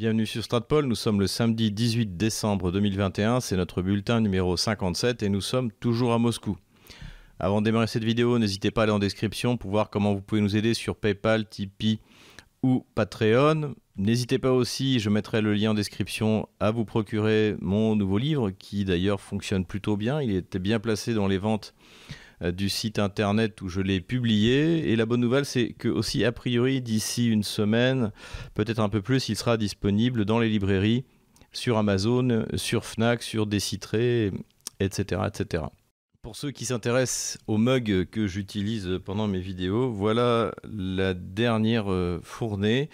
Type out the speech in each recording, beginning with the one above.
Bienvenue sur Stratpol, nous sommes le samedi 18 décembre 2021, c'est notre bulletin numéro 57 et nous sommes toujours à Moscou. Avant de démarrer cette vidéo, n'hésitez pas à aller en description pour voir comment vous pouvez nous aider sur PayPal, Tipeee ou Patreon. N'hésitez pas aussi, je mettrai le lien en description, à vous procurer mon nouveau livre qui d'ailleurs fonctionne plutôt bien. Il était bien placé dans les ventes du site internet où je l'ai publié. Et la bonne nouvelle, c'est que aussi a priori d'ici une semaine, peut-être un peu plus, il sera disponible dans les librairies, sur Amazon, sur Fnac, sur Décitré, etc., etc. Pour ceux qui s'intéressent aux mugs que j'utilise pendant mes vidéos, voilà la dernière euh, fournée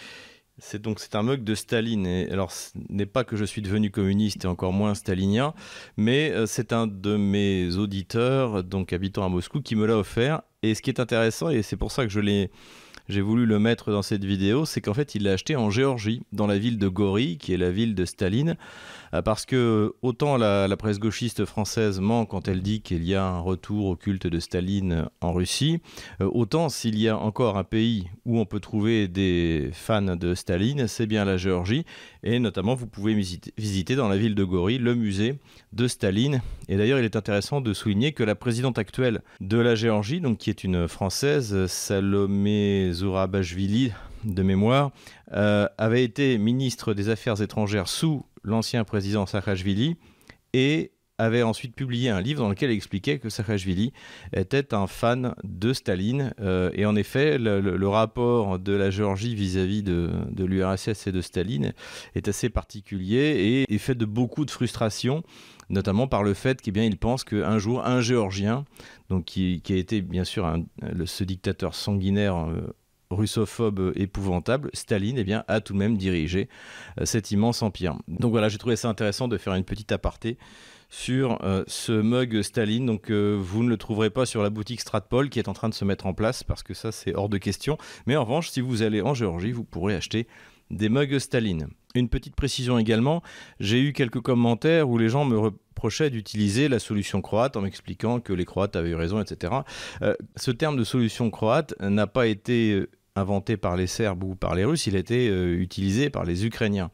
c'est donc c'est un mug de Staline. Et alors, ce n'est pas que je suis devenu communiste et encore moins stalinien, mais euh, c'est un de mes auditeurs, donc habitant à Moscou, qui me l'a offert. Et ce qui est intéressant, et c'est pour ça que je l'ai j'ai voulu le mettre dans cette vidéo, c'est qu'en fait il l'a acheté en Géorgie, dans la ville de Gori, qui est la ville de Staline, euh, parce que autant la, presse gauchiste française ment quand elle dit qu'il y a un retour au culte de Staline en Russie, euh, autant s'il y a encore un pays où on peut trouver des fans de Staline, c'est bien la Géorgie, et notamment vous pouvez visiter, dans la ville de Gori le musée de Staline, et d'ailleurs il est intéressant de souligner que la présidente actuelle de la Géorgie, donc qui est une française, Salomé Zourabashvili, de mémoire, euh, avait été ministre des Affaires étrangères sous l'ancien président Saakashvili et avait ensuite publié un livre dans lequel il expliquait que Saakashvili était un fan de Staline. Euh, et en effet, le, rapport de la Géorgie vis-à-vis de, l'URSS et de Staline est assez particulier et est fait de beaucoup de frustration, notamment par le fait qu'il eh pense qu'un jour, un Géorgien, donc qui, a été bien sûr ce dictateur sanguinaire euh, russophobe épouvantable, Staline eh bien, a tout de même dirigé euh, cet immense empire. Donc voilà, j'ai trouvé ça intéressant de faire une petite aparté sur euh, ce mug Staline. Donc euh, vous ne le trouverez pas sur la boutique Stratpol qui est en train de se mettre en place parce que ça c'est hors de question. Mais en revanche, si vous allez en Géorgie, vous pourrez acheter des mugs Staline. Une petite précision également, j'ai eu quelques commentaires où les gens me reprochaient d'utiliser la solution croate en m'expliquant que les Croates avaient eu raison, etc. ce terme de solution croate n'a pas été inventé par les Serbes ou par les Russes, il a été euh, utilisé par les Ukrainiens.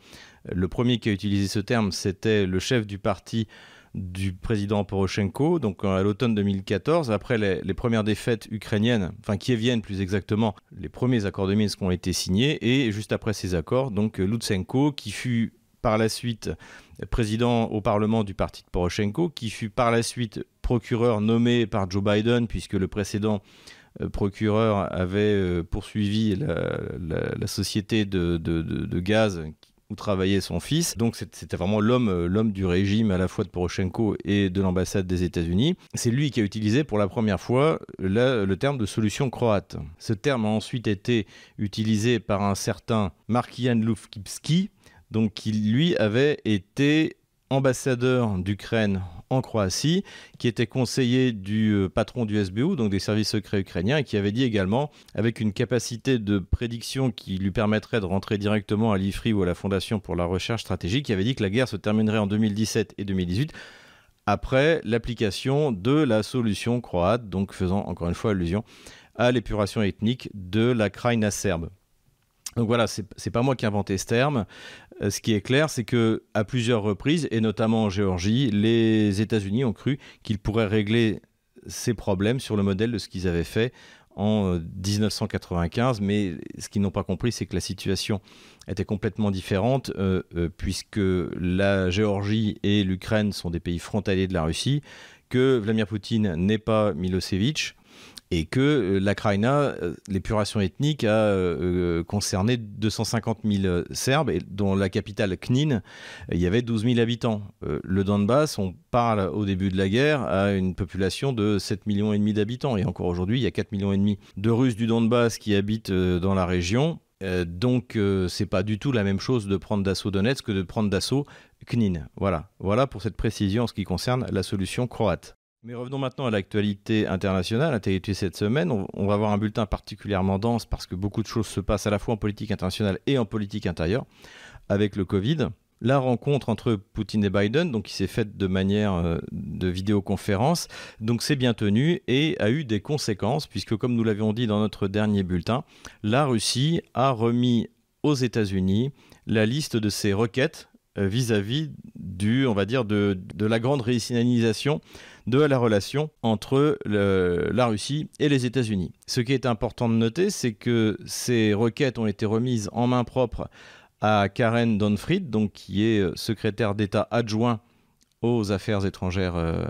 Le premier qui a utilisé ce terme, c'était le chef du parti du président Poroshenko, donc à l'automne 2014, après les, premières défaites ukrainiennes, enfin kieviennes plus exactement, les premiers accords de Minsk ont été signés, et juste après ces accords, donc Lutsenko, qui fut par la suite président au Parlement du parti de Poroshenko, qui fut par la suite procureur nommé par Joe Biden, puisque le précédent euh, procureur avait euh, poursuivi la, société de, gaz où travaillait son fils. Donc c'était vraiment l'homme, euh, l'homme du régime à la fois de Poroshenko et de l'ambassade des États-Unis. C'est lui qui a utilisé pour la première fois le terme de solution croate. Ce terme a ensuite été utilisé par un certain Markian Lufkipski, donc qui lui avait été ambassadeur d'Ukraine en Croatie, qui était conseiller du euh, patron du SBU, donc des services secrets ukrainiens, et qui avait dit également, avec une capacité de prédiction qui lui permettrait de rentrer directement à l'IFRI ou à la Fondation pour la recherche stratégique, qui avait dit que la guerre se terminerait en 2017 et 2018 après l'application de la solution croate, donc faisant encore une fois allusion à l'épuration ethnique de la Kraïna serbe. Donc voilà, c'est pas moi qui ai inventé ce terme. Euh, ce qui est clair, c'est que à plusieurs reprises, et notamment en Géorgie, les États-Unis ont cru qu'ils pourraient régler ces problèmes sur le modèle de ce qu'ils avaient fait en 1995, euh, mais ce qu'ils n'ont pas compris, c'est que la situation était complètement différente, euh, puisque la Géorgie et l'Ukraine sont des pays frontaliers de la Russie, que Vladimir Poutine n'est pas Milosevic, et que euh, la euh, l'épuration ethnique, a euh, concerné 250 000 Serbes, dont la capitale Knin, il y avait 12 000 habitants. le Donbass, on parle au début de la guerre à une population de 7 millions d'habitants, et encore aujourd'hui, il y a 4 millions de Russes du Donbass qui habitent dans la région. donc, c'est pas du tout la même chose de prendre d'assaut Donetsk que de prendre d'assaut Knin. Voilà, voilà pour cette précision en ce qui concerne la solution croate. Mais revenons maintenant à l'actualité internationale, l'actualité cette semaine. On, va avoir un bulletin particulièrement dense parce que beaucoup de choses se passent à la fois en politique internationale et en politique intérieure avec le Covid. La rencontre entre Poutine et Biden, qui s'est faite de manière euh, de vidéoconférence, donc c'est bien tenu et a eu des conséquences puisque comme nous l'avions dit dans notre dernier bulletin, la Russie a remis aux États-Unis la liste de ces requêtes euh, vis-à-vis du, on va dire, de, la grande réissignalisation de la relation entre la Russie et les États-Unis. Ce qui est important de noter, c'est que ces requêtes ont été remises en main propre à Karen Donfried, qui est euh, secrétaire d'État adjoint aux affaires étrangères euh,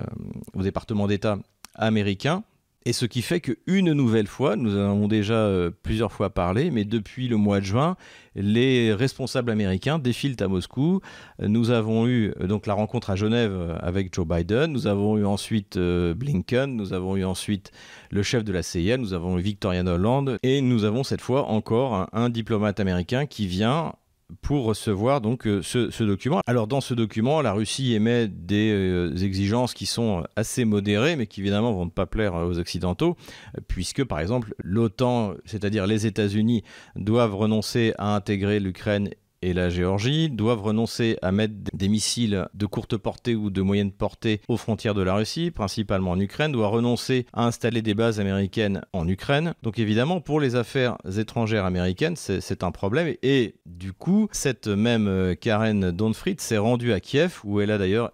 au département d'État américain. Et ce qui fait qu'une nouvelle fois, nous en avons déjà euh, plusieurs fois parlé, mais depuis le mois de juin, les responsables américains défilent à Moscou. Nous avons eu euh, donc la rencontre à Genève euh, avec Joe Biden, nous avons eu ensuite Blinken, nous avons eu ensuite le chef de la CIA, nous avons eu Victoria Noland, et nous avons cette fois encore un diplomate américain qui vient pour recevoir donc euh, ce, document. Alors dans ce document, la Russie émet des euh, exigences qui sont assez modérées, mais qui évidemment vont ne pas plaire aux Occidentaux, puisque par exemple l'OTAN, c'est-à-dire les États-Unis, doivent renoncer à intégrer l'Ukraine et la Géorgie doivent renoncer à mettre des missiles de courte portée ou de moyenne portée aux frontières de la Russie, principalement en Ukraine, doivent renoncer à installer des bases américaines en Ukraine. Donc évidemment, pour les affaires étrangères américaines, c'est un problème. Et du coup, cette même euh, Karen Donfried s'est rendue à Kiev, où elle a d'ailleurs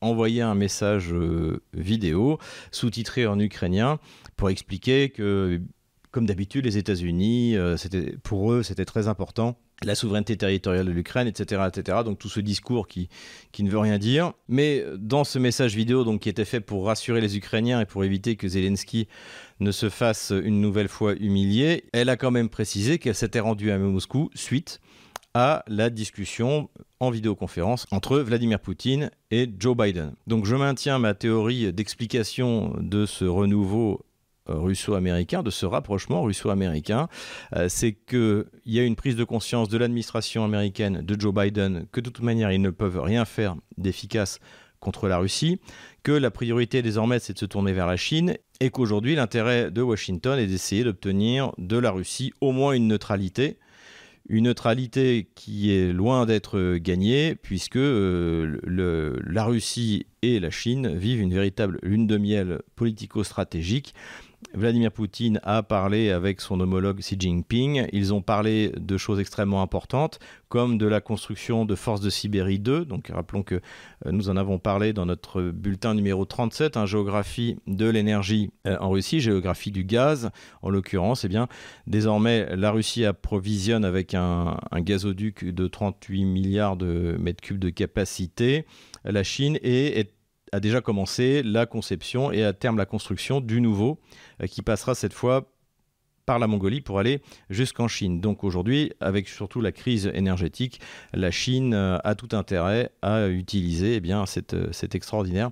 envoyé un message euh, vidéo sous-titré en ukrainien pour expliquer que, comme d'habitude, les États-Unis, euh, pour eux, c'était très important la souveraineté territoriale de l'Ukraine, etc., etc. Donc tout ce discours qui, qui ne veut rien dire. Mais dans ce message vidéo donc, qui était fait pour rassurer les Ukrainiens et pour éviter que Zelensky ne se fasse une nouvelle fois humilier, elle a quand même précisé qu'elle s'était rendue à Moscou suite à la discussion en vidéoconférence entre Vladimir Poutine et Joe Biden. Donc je maintiens ma théorie d'explication de ce renouveau euh, russo-américain, de ce rapprochement russo-américain, euh, c'est qu'il y a une prise de conscience de l'administration américaine de Joe Biden que de toute manière ils ne peuvent rien faire d'efficace contre la Russie, que la priorité désormais c'est de se tourner vers la Chine et qu'aujourd'hui l'intérêt de Washington est d'essayer d'obtenir de la Russie au moins une neutralité, une neutralité qui est loin d'être gagnée, puisque euh, la Russie et la Chine vivent une véritable lune de miel politico-stratégique Vladimir Poutine a parlé avec son homologue Xi Jinping. Ils ont parlé de choses extrêmement importantes, comme de la construction de Force de Sibérie 2. Donc rappelons que euh, nous en avons parlé dans notre bulletin numéro 37, hein, géographie de l'énergie euh, en Russie, géographie du gaz. En l'occurrence, eh bien, désormais, la Russie approvisionne avec un, un gazoduc de 38 milliards de mètres cubes de capacité. La Chine est a déjà commencé la conception et à terme la construction du nouveau euh, qui passera cette fois par la Mongolie pour aller jusqu'en Chine. Donc aujourd'hui, avec surtout la crise énergétique, la Chine euh, a tout intérêt à utiliser eh bien, cette, euh, cette extraordinaire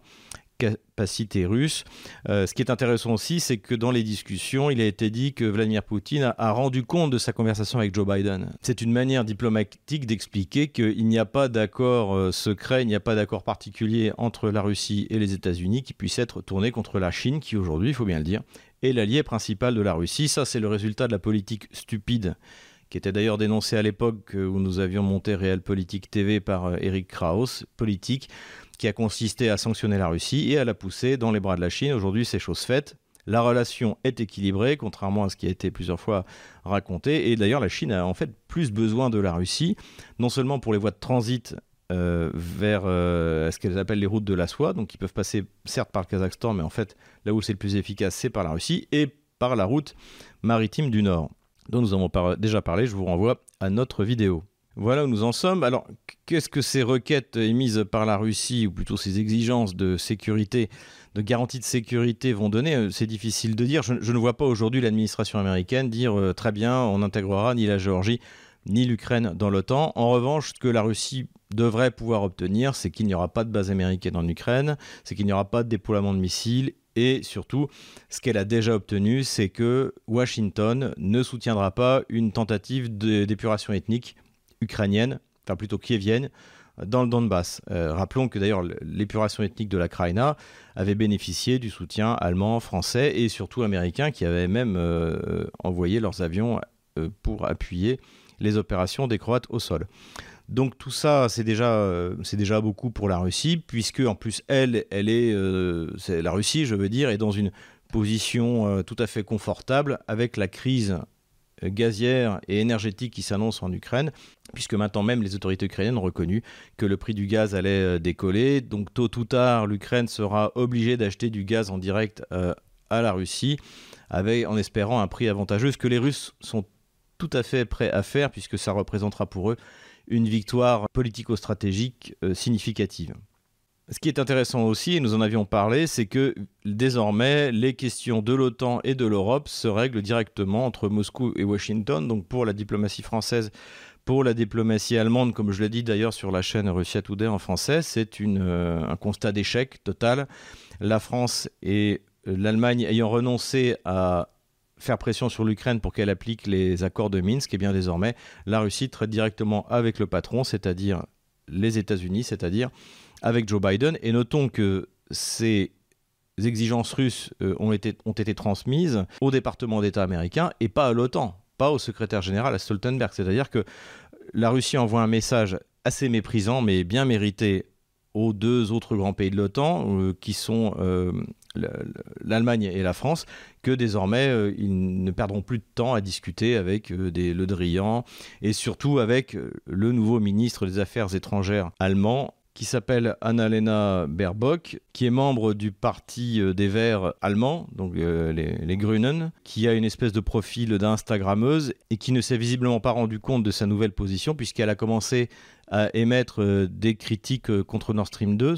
capacité russe. Euh, ce qui est intéressant aussi, c'est que dans les discussions, il a été dit que Vladimir Poutine a, rendu compte de sa conversation avec Joe Biden. C'est une manière diplomatique d'expliquer qu'il n'y a pas d'accord euh, secret, il n'y a pas d'accord particulier entre la Russie et les États-Unis qui puisse être tourné contre la Chine, qui aujourd'hui, il faut bien le dire, est l'allié principal de la Russie. Ça, c'est le résultat de la politique stupide qui était d'ailleurs dénoncée à l'époque où nous avions monté Réel Politique TV par Eric euh, Kraus, politique qui a consisté à sanctionner la Russie et à la pousser dans les bras de la Chine. Aujourd'hui, c'est chose faite. La relation est équilibrée, contrairement à ce qui a été plusieurs fois raconté. Et d'ailleurs, la Chine a en fait plus besoin de la Russie, non seulement pour les voies de transit euh, vers euh, ce qu'elles appellent les routes de la soie, donc ils peuvent passer certes par le Kazakhstan, mais en fait, là où c'est le plus efficace, c'est par la Russie, et par la route maritime du Nord, dont nous avons déjà parlé. Je vous renvoie à notre vidéo. Voilà où nous en sommes. Alors, qu'est-ce que ces requêtes émises par la Russie, ou plutôt ces exigences de sécurité, de garantie de sécurité vont donner? Euh, C'est difficile de dire. Je, ne vois pas aujourd'hui l'administration américaine dire euh, très bien, on n'intégrera ni la Géorgie ni l'Ukraine dans l'OTAN. En revanche, ce que la Russie devrait pouvoir obtenir, c'est qu'il n'y aura pas de base américaine en Ukraine, c'est qu'il n'y aura pas de déploiement de missiles et surtout, ce qu'elle a déjà obtenu, c'est que Washington ne soutiendra pas une tentative d'épuration ethnique ukrainienne, enfin plutôt kievienne, dans le Donbass. Euh, rappelons que d'ailleurs l'épuration ethnique de la Kraïna avait bénéficié du soutien allemand, français et surtout américain qui avaient même euh, envoyé leurs avions euh, pour appuyer les opérations des Croates au sol. Donc tout ça, c'est déjà, déjà beaucoup pour la Russie, puisque en plus elle, elle est, la Russie, je veux dire, est dans une position tout à fait confortable avec la crise gazière et énergétique qui s'annonce en Ukraine, puisque maintenant même les autorités ukrainiennes ont reconnu que le prix du gaz allait euh, décoller. Donc tôt ou tard, l'Ukraine sera obligée d'acheter du gaz en direct euh, à la Russie, avec, en espérant un prix avantageux, ce que les Russes sont tout à fait prêts à faire, puisque ça représentera pour eux une victoire politico-stratégique euh, significative. Ce qui est intéressant aussi, et nous en avions parlé, c'est que désormais, les questions de l'OTAN et de l'Europe se règlent directement entre Moscou et Washington. Donc pour la diplomatie française, pour la diplomatie allemande, comme je l'ai dit d'ailleurs sur la chaîne Russia Today en français, c'est euh, un constat d'échec total. La France et l'Allemagne ayant renoncé à faire pression sur l'Ukraine pour qu'elle applique les accords de Minsk, et eh bien désormais, la Russie traite directement avec le patron, c'est-à-dire les États-Unis, c'est-à-dire avec Joe Biden. Et notons que ces exigences russes euh, ont, été, ont été transmises au département d'État américain et pas à l'OTAN, pas au secrétaire général à Stoltenberg. C'est-à-dire que la Russie envoie un message assez méprisant, mais bien mérité aux deux autres grands pays de l'OTAN, euh, qui sont euh, l'Allemagne et la France, que désormais ils ne perdront plus de temps à discuter avec des Le Drian et surtout avec le nouveau ministre des Affaires étrangères allemand, qui s'appelle Annalena Baerbock, qui est membre du parti euh, des Verts allemands, donc euh, les, Grünen, qui a une espèce de profil d'Instagrammeuse et qui ne s'est visiblement pas rendu compte de sa nouvelle position puisqu'elle a commencé à émettre euh, des critiques contre Nord Stream 2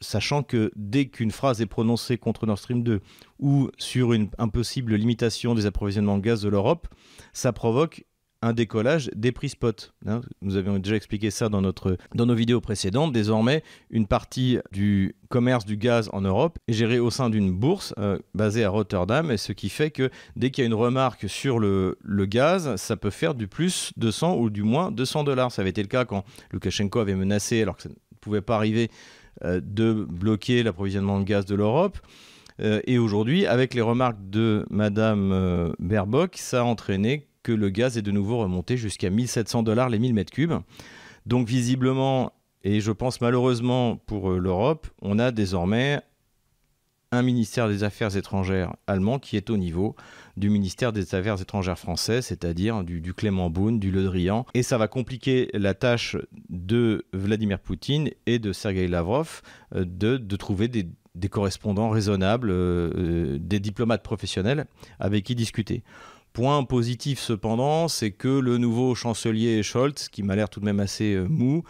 sachant que dès qu'une phrase est prononcée contre Nord Stream 2 ou sur une impossible limitation des approvisionnements de gaz de l'Europe, ça provoque un décollage des prix spot. Hein. nous avions déjà expliqué ça dans, notre, dans nos vidéos précédentes. Désormais, une partie du commerce du gaz en Europe est gérée au sein d'une bourse euh, basée à Rotterdam, et ce qui fait que dès qu'il y a une remarque sur le, le, gaz, ça peut faire du plus de 100 ou du moins 200 dollars. Ça avait été le cas quand Loukachenko avait menacé, alors que ça ne pouvait pas arriver, euh, de bloquer l'approvisionnement de gaz de l'Europe. Euh, et aujourd'hui, avec les remarques de Madame Baerbock, ça a entraîné le gaz est de nouveau remonté jusqu'à 1700 dollars les 1000 mètres cubes. Donc visiblement, et je pense malheureusement pour euh, l'Europe, on a désormais un ministère des Affaires étrangères allemand qui est au niveau du ministère des Affaires étrangères français, c'est-à-dire du, Clément Beaune, du Le Drian. Et ça va compliquer la tâche de Vladimir Poutine et de Sergei Lavrov euh, de, trouver des, correspondants raisonnables, euh, des diplomates professionnels avec qui discuter. Point positif cependant, c'est que le nouveau chancelier Scholz, qui m'a l'air tout de même assez euh, mou,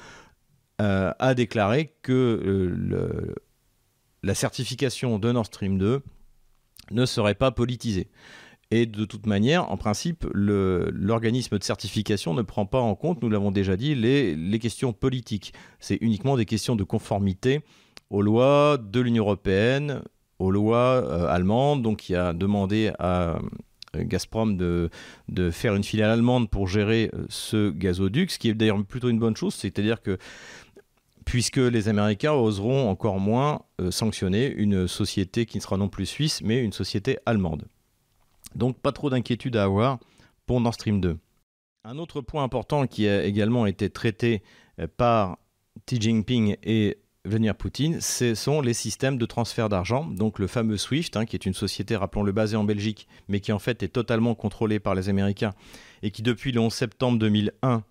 euh, a déclaré que euh, la certification de Nord Stream 2 ne serait pas politisée. Et de toute manière, en principe, l'organisme de certification ne prend pas en compte, nous l'avons déjà dit, les, questions politiques. C'est uniquement des questions de conformité aux lois de l'Union européenne, aux lois allemandes, donc qui a demandé à, Gazprom de, de, faire une filiale allemande pour gérer euh, ce gazoduc, ce qui est d'ailleurs plutôt une bonne chose, c'est-à-dire que puisque les Américains oseront encore moins euh, sanctionner une société qui ne sera non plus suisse, mais une société allemande. Donc pas trop d'inquiétude à avoir pour Nord Stream 2. Un autre point important qui a également été traité par Xi Jinping et Vladimir Poutine, ce sont les systèmes de transfert d'argent, donc le fameux SWIFT, hein, qui est une société, rappelons-le, basée en Belgique, mais qui en fait est totalement contrôlée par les Américains, et qui depuis le 11 septembre 2001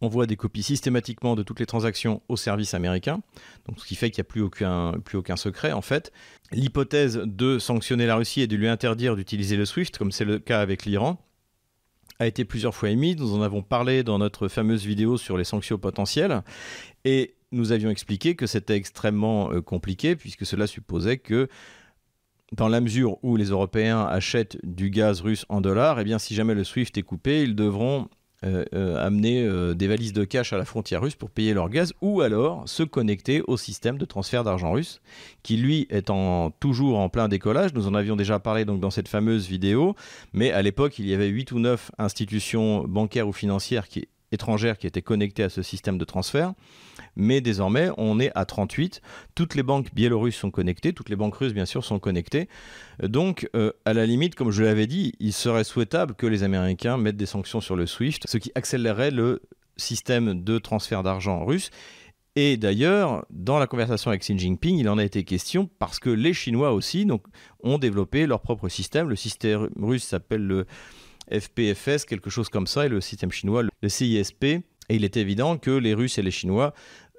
envoie des copies systématiquement de toutes les transactions au service américain, donc ce qui fait qu'il n'y a plus aucun, plus aucun secret en fait. L'hypothèse de sanctionner la Russie et de lui interdire d'utiliser le SWIFT, comme c'est le cas avec l'Iran, a été plusieurs fois émise. Nous en avons parlé dans notre fameuse vidéo sur les sanctions potentielles. Et nous avions expliqué que c'était extrêmement euh, compliqué puisque cela supposait que dans la mesure où les Européens achètent du gaz russe en dollars, eh bien si jamais le SWIFT est coupé, ils devront euh, euh, amener des valises de cash à la frontière russe pour payer leur gaz, ou alors se connecter au système de transfert d'argent russe, qui lui est toujours en plein décollage. Nous en avions déjà parlé donc dans cette fameuse vidéo, mais à l'époque il y avait 8 ou 9 institutions bancaires ou financières qui étrangères qui étaient connectées à ce système de transfert. Mais désormais, on est à 38. Toutes les banques biélorusses sont connectées, toutes les banques russes, bien sûr, sont connectées. Donc, euh, à la limite, comme je l'avais dit, il serait souhaitable que les Américains mettent des sanctions sur le SWIFT, ce qui accélérerait le système de transfert d'argent russe. Et d'ailleurs, dans la conversation avec Xi Jinping, il en a été question parce que les Chinois aussi donc, ont développé leur propre système. Le système russe s'appelle le FPFS, quelque chose comme ça, et le système chinois, le CISP. Et il est évident que les Russes et les Chinois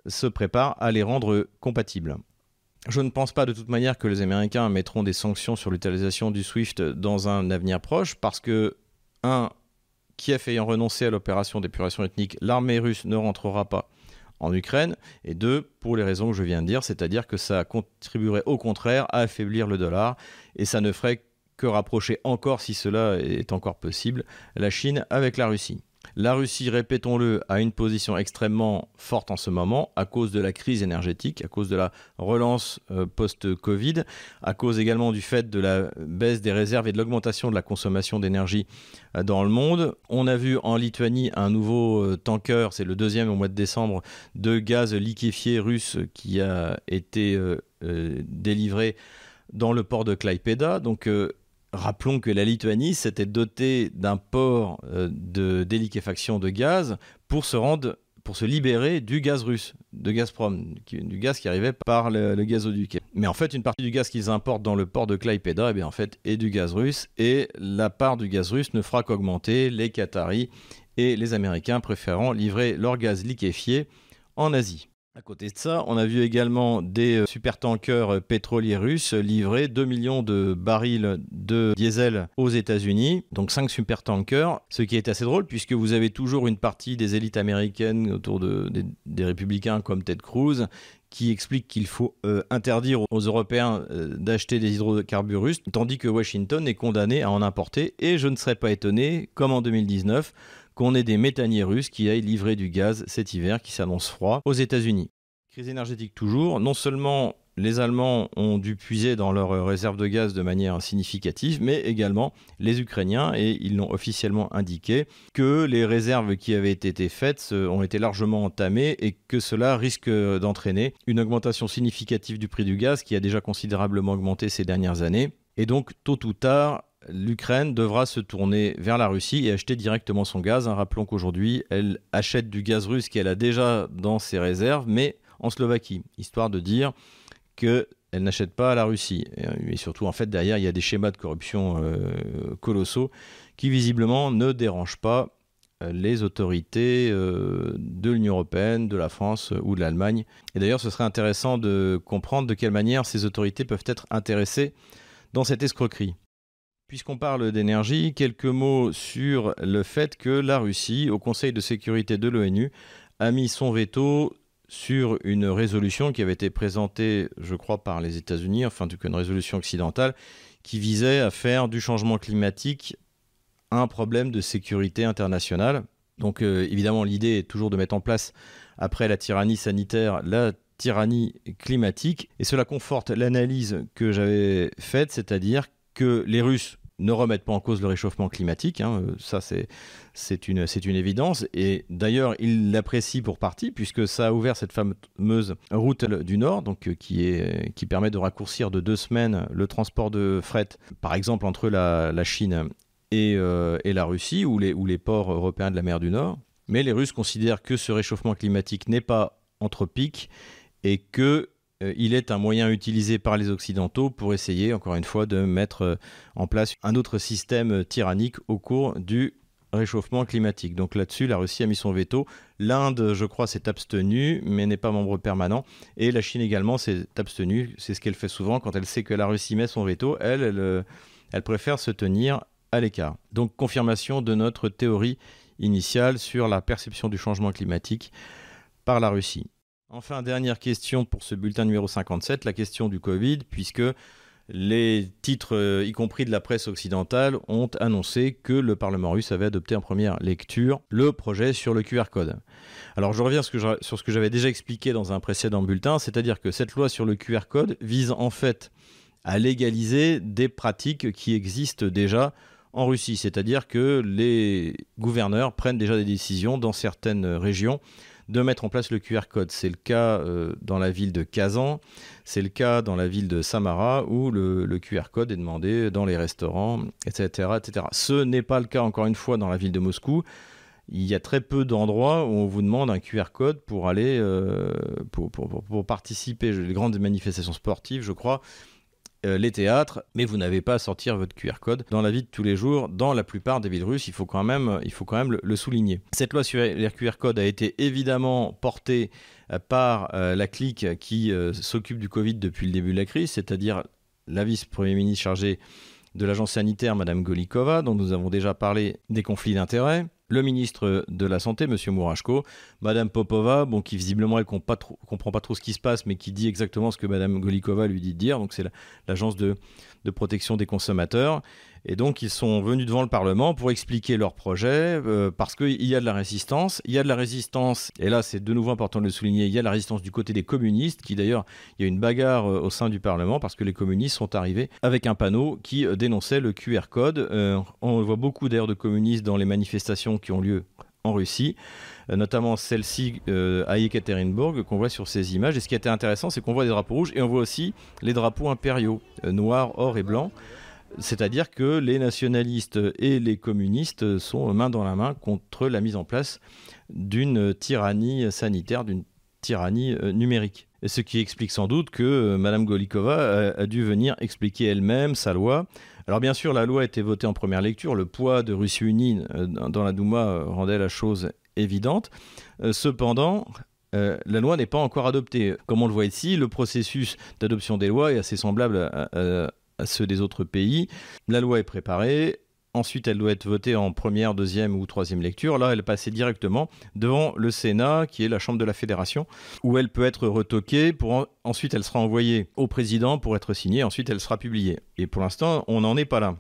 se préparent à les rendre compatibles. Je ne pense pas de toute manière que les Américains mettront des sanctions sur l'utilisation du SWIFT dans un avenir proche parce que, un, Kiev ayant renoncé à l'opération d'épuration ethnique, l'armée russe ne rentrera pas en Ukraine, et deux, pour les raisons que je viens de dire, c'est-à-dire que ça contribuerait au contraire à affaiblir le dollar, et ça ne ferait que rapprocher encore, si cela est encore possible, la Chine avec la Russie. La Russie, répétons-le, a une position extrêmement forte en ce moment à cause de la crise énergétique, à cause de la relance euh, post-Covid, à cause également du fait de la baisse des réserves et de l'augmentation de la consommation d'énergie euh, dans le monde. On a vu en Lituanie un nouveau euh, tanker, c'est le deuxième au mois de décembre, de gaz liquéfié russe qui a été délivré dans le port de Klaipeda. Donc Rappelons que la Lituanie s'était dotée d'un port euh, de déliquéfaction de gaz pour se rendre pour se libérer du gaz russe, de Gazprom, du gaz qui arrivait par le, gazoduc. Mais en fait, une partie du gaz qu'ils importent dans le port de Klaipeda, eh bien, en fait, est du gaz russe, et la part du gaz russe ne fera qu'augmenter, les Qataris et les Américains préférant livrer leur gaz liquéfié en Asie. À côté de ça, on a vu également des euh, supertankers euh, pétroliers russes livrer 2 millions de barils de diesel aux États-Unis, donc 5 supertankers, ce qui est assez drôle puisque vous avez toujours une partie des élites américaines autour de, des, républicains comme Ted Cruz qui explique qu'il faut euh, interdire aux Européens d'acheter des hydrocarbures russes, tandis que Washington est condamné à en importer, et je ne serais pas étonné, comme en 2019, qu'on ait des méthaniers russes qui aillent livrer du gaz cet hiver qui s'annonce froid aux États-Unis. Crise énergétique toujours. Non seulement les Allemands ont dû puiser dans leurs réserves de gaz de manière significative, mais également les Ukrainiens, et ils l'ont officiellement indiqué, que les réserves qui avaient été faites ont été largement entamées et que cela risque d'entraîner une augmentation significative du prix du gaz qui a déjà considérablement augmenté ces dernières années. Et donc, tôt ou tard, l'Ukraine devra se tourner vers la Russie et acheter directement son gaz. Hein, rappelons qu'aujourd'hui, elle achète du gaz russe qu'elle a déjà dans ses réserves, mais en Slovaquie, histoire de dire qu'elle n'achète pas à la Russie. Et, surtout, en fait, derrière, il y a des schémas de corruption euh, colossaux qui visiblement ne dérangent pas euh, les autorités euh, de l'Union européenne, de la France ou de l'Allemagne. Et d'ailleurs, ce serait intéressant de comprendre de quelle manière ces autorités peuvent être intéressées dans cette escroquerie. Puisqu'on parle d'énergie, quelques mots sur le fait que la Russie, au Conseil de sécurité de l'ONU, a mis son veto sur une résolution qui avait été présentée, je crois, par les États-Unis, enfin, cas une résolution occidentale, qui visait à faire du changement climatique un problème de sécurité internationale. Donc, euh, évidemment, l'idée est toujours de mettre en place, après la tyrannie sanitaire, la tyrannie climatique. Et cela conforte l'analyse que j'avais faite, c'est-à-dire que les Russes ne remettent pas en cause le réchauffement climatique. Hein, euh, ça, c'est une, une évidence. Et d'ailleurs, ils l'apprécient pour partie, puisque ça a ouvert cette fameuse route du Nord, donc, euh, qui, est, qui permet de raccourcir de deux semaines le transport de fret, par exemple, entre la, Chine et, euh, et, la Russie, ou les, ou les ports européens de la mer du Nord. Mais les Russes considèrent que ce réchauffement climatique n'est pas anthropique et que il est un moyen utilisé par les Occidentaux pour essayer, encore une fois, de mettre euh, en place un autre système tyrannique au cours du réchauffement climatique. Donc là-dessus, la Russie a mis son veto. L'Inde, je crois, s'est abstenue, mais n'est pas membre permanent. Et la Chine également s'est abstenue. C'est ce qu'elle fait souvent quand elle sait que la Russie met son veto. Elle, euh, elle préfère se tenir à l'écart. Donc confirmation de notre théorie initiale sur la perception du changement climatique par la Russie. Enfin, dernière question pour ce bulletin numéro 57, la question du Covid, puisque les titres, euh, y compris de la presse occidentale, ont annoncé que le Parlement russe avait adopté en première lecture le projet sur le QR code. Alors je reviens sur ce que j'avais déjà expliqué dans un précédent bulletin, c'est-à-dire que cette loi sur le QR code vise en fait à légaliser des pratiques qui existent déjà en Russie, c'est-à-dire que les gouverneurs prennent déjà des décisions dans certaines régions de mettre en place le QR code. C'est le cas euh, dans la ville de Kazan, c'est le cas dans la ville de Samara où le, QR code est demandé dans les restaurants, etc. etc. Ce n'est pas le cas encore une fois dans la ville de Moscou. Il y a très peu d'endroits où on vous demande un QR code pour aller, euh, pour, participer. Les grandes manifestations sportives, je crois, euh, les théâtres, mais vous n'avez pas à sortir votre QR code dans la vie de tous les jours dans la plupart des villes russes. Il faut quand même, même le, souligner. Cette loi sur les QR codes a été évidemment portée euh, par euh, la clique qui s'occupe du Covid depuis le début de la crise, c'est-à-dire la vice-premier ministre chargée de l'agence sanitaire, Madame Golikova, dont nous avons déjà parlé des conflits d'intérêts le ministre de la Santé, M. Mourachko, Mme Popova, bon, qui visiblement elle ne comprend pas trop ce qui se passe, mais qui dit exactement ce que Mme Golikova lui dit de dire, donc c'est l'agence de, de, protection des consommateurs, et donc ils sont venus devant le Parlement pour expliquer leur projet, euh, parce qu'il y a de la résistance. Il y a de la résistance, et là c'est de nouveau important de le souligner, il y a de la résistance du côté des communistes, qui d'ailleurs, il y a une bagarre euh, au sein du Parlement, parce que les communistes sont arrivés avec un panneau qui euh, dénonçait le QR code. on voit beaucoup d'ailleurs de communistes dans les manifestations qui ont lieu en Russie, notamment celle-ci à Yekaterinburg qu'on voit sur ces images. Et ce qui a été intéressant, c'est qu'on voit des drapeaux rouges et on voit aussi les drapeaux impériaux, noirs, or et blanc. C'est-à-dire que les nationalistes et les communistes sont main dans la main contre la mise en place d'une tyrannie sanitaire, d'une tyrannie euh, numérique. Ce qui explique sans doute que euh, Mme Golikova a, dû venir expliquer elle-même sa loi. Alors bien sûr, la loi a été votée en première lecture, le poids de Russie unie euh, dans la Douma rendait la chose évidente. cependant, la loi n'est pas encore adoptée. Comme on le voit ici, le processus d'adoption des lois est assez semblable ceux des autres pays. La loi est préparée, Ensuite, elle doit être votée en première, deuxième ou troisième lecture. Là, elle passée directement devant le Sénat, qui est la Chambre de la Fédération, où elle peut être retoquée. Pour Ensuite, elle sera envoyée au président pour être signée. Ensuite, elle sera publiée. Et pour l'instant, on n'en est pas là.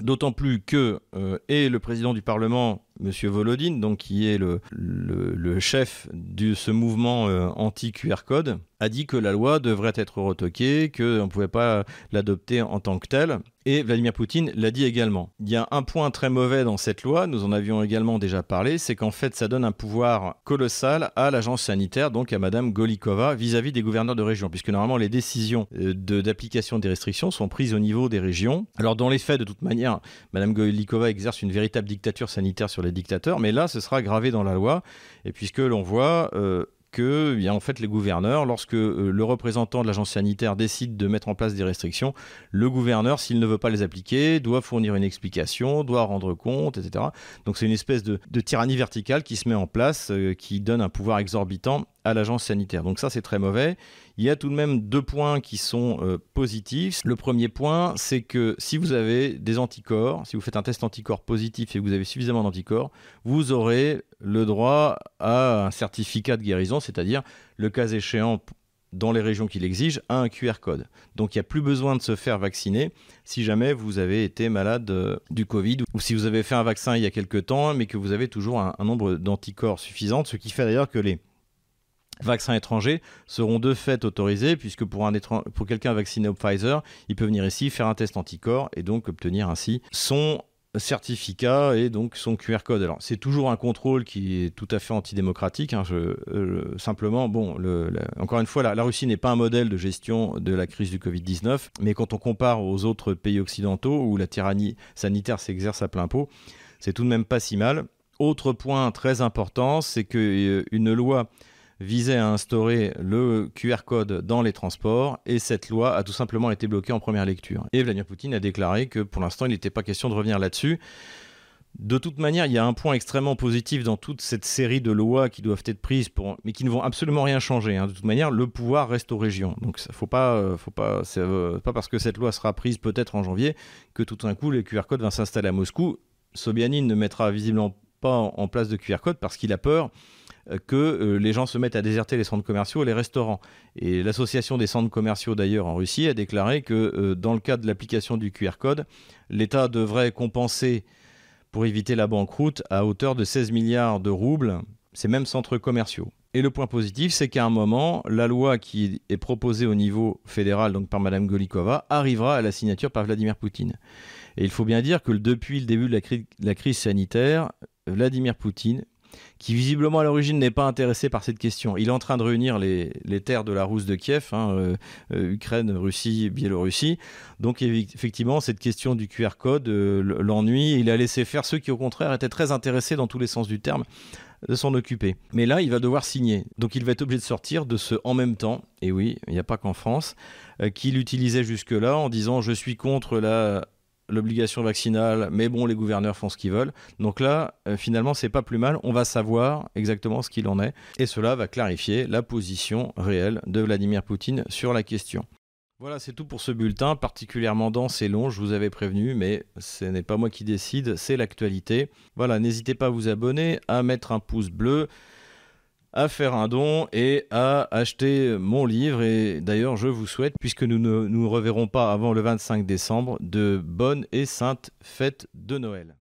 D'autant plus que euh, et le président du Parlement, M. Volodine, donc qui est le, le, chef de ce mouvement euh, anti-QR code, a dit que la loi devrait être retoquée, qu'on ne pouvait pas l'adopter en tant que telle. Et Vladimir Poutine l'a dit également. Il y a un point très mauvais dans cette loi, nous en avions également déjà parlé, c'est qu'en fait ça donne un pouvoir colossal à l'agence sanitaire, donc à Madame Golikova, vis-à-vis des gouverneurs de région, puisque normalement les décisions euh, d'application des restrictions sont prises au niveau des régions. Alors dans les faits, de toute manière, Madame Golikova exerce une véritable dictature sanitaire sur les dictateurs, mais là ce sera gravé dans la loi, et puisque l'on voit... Euh, que eh en fait, les gouverneurs, lorsque euh, le représentant de l'agence sanitaire décide de mettre en place des restrictions, le gouverneur, s'il ne veut pas les appliquer, doit fournir une explication, doit rendre compte, etc. Donc c'est une espèce de, tyrannie verticale qui se met en place, euh, qui donne un pouvoir exorbitant à l'agence sanitaire. Donc ça, c'est très mauvais. Il y a tout de même deux points qui sont euh, positifs. Le premier point, c'est que si vous avez des anticorps, si vous faites un test anticorps positif et que vous avez suffisamment d'anticorps, vous aurez le droit à un certificat de guérison, c'est-à-dire le cas échéant dans les régions qui l'exigent, à un QR code. Donc il n'y a plus besoin de se faire vacciner si jamais vous avez été malade euh, du Covid ou si vous avez fait un vaccin il y a quelque temps mais que vous avez toujours un nombre d'anticorps suffisant, ce qui fait d'ailleurs que les vaccins étrangers seront de fait autorisés puisque pour quelqu'un vacciné au Pfizer, il peut venir ici faire un test anticorps et donc obtenir ainsi son certificat et donc son QR code. Alors c'est toujours un contrôle qui est tout à fait antidémocratique. Hein. Euh, simplement, bon, encore une fois, la, Russie n'est pas un modèle de gestion de la crise du Covid-19, mais quand on compare aux autres pays occidentaux où la tyrannie sanitaire s'exerce à plein pot, c'est tout de même pas si mal. Autre point très important, c'est qu'une euh, loi visait à instaurer le QR code dans les transports et cette loi a tout simplement été bloquée en première lecture. Et Vladimir Poutine a déclaré que pour l'instant il n'était pas question de revenir là-dessus. De toute manière, il y a un point extrêmement positif dans toute cette série de lois qui doivent être prises, mais qui ne vont absolument rien changer. Hein. De toute manière, le pouvoir reste aux régions. Donc, il faut pas, euh, pas, euh, pas parce que cette loi sera prise peut-être en janvier que tout d'un coup le QR code va s'installer à Moscou. Sobyanin ne mettra visiblement pas en place de QR code parce qu'il a peur que euh, les gens se mettent à déserter les centres commerciaux et les restaurants. Et l'association des centres commerciaux d'ailleurs en Russie a déclaré que euh, dans le cas de l'application du QR code, l'État devrait compenser pour éviter la banqueroute à hauteur de 16 milliards de roubles ces mêmes centres commerciaux. Et le point positif, c'est qu'à un moment, la loi qui est proposée au niveau fédéral, donc par Mme Golikova, arrivera à la signature par Vladimir Poutine. Et il faut bien dire que depuis le début de la crise sanitaire, Vladimir Poutine qui visiblement à l'origine n'est pas intéressé par cette question. Il est en train de réunir les, terres de la Rousse de Kiev, hein, euh, euh, Ukraine, Russie, Biélorussie. Donc effectivement, cette question du QR code euh, l'ennuie. Il a laissé faire ceux qui au contraire étaient très intéressés dans tous les sens du terme de s'en occuper. Mais là, il va devoir signer. Donc il va être obligé de sortir de ce en même temps, et oui, il n'y a pas qu'en France, euh, qu'il utilisait jusque-là en disant je suis contre la l'obligation vaccinale, mais bon, les gouverneurs font ce qu'ils veulent. Donc là, euh, finalement, c'est pas plus mal. On va savoir exactement ce qu'il en est, et cela va clarifier la position réelle de Vladimir Poutine sur la question. Voilà, c'est tout pour ce bulletin, particulièrement dense et long, je vous avais prévenu, mais ce n'est pas moi qui décide, c'est l'actualité. Voilà, n'hésitez pas à vous abonner, à mettre un pouce bleu, à faire un don et à acheter mon livre. Et d'ailleurs, je vous souhaite, puisque nous ne nous reverrons pas avant le 25 décembre, de bonnes et saintes fêtes de Noël.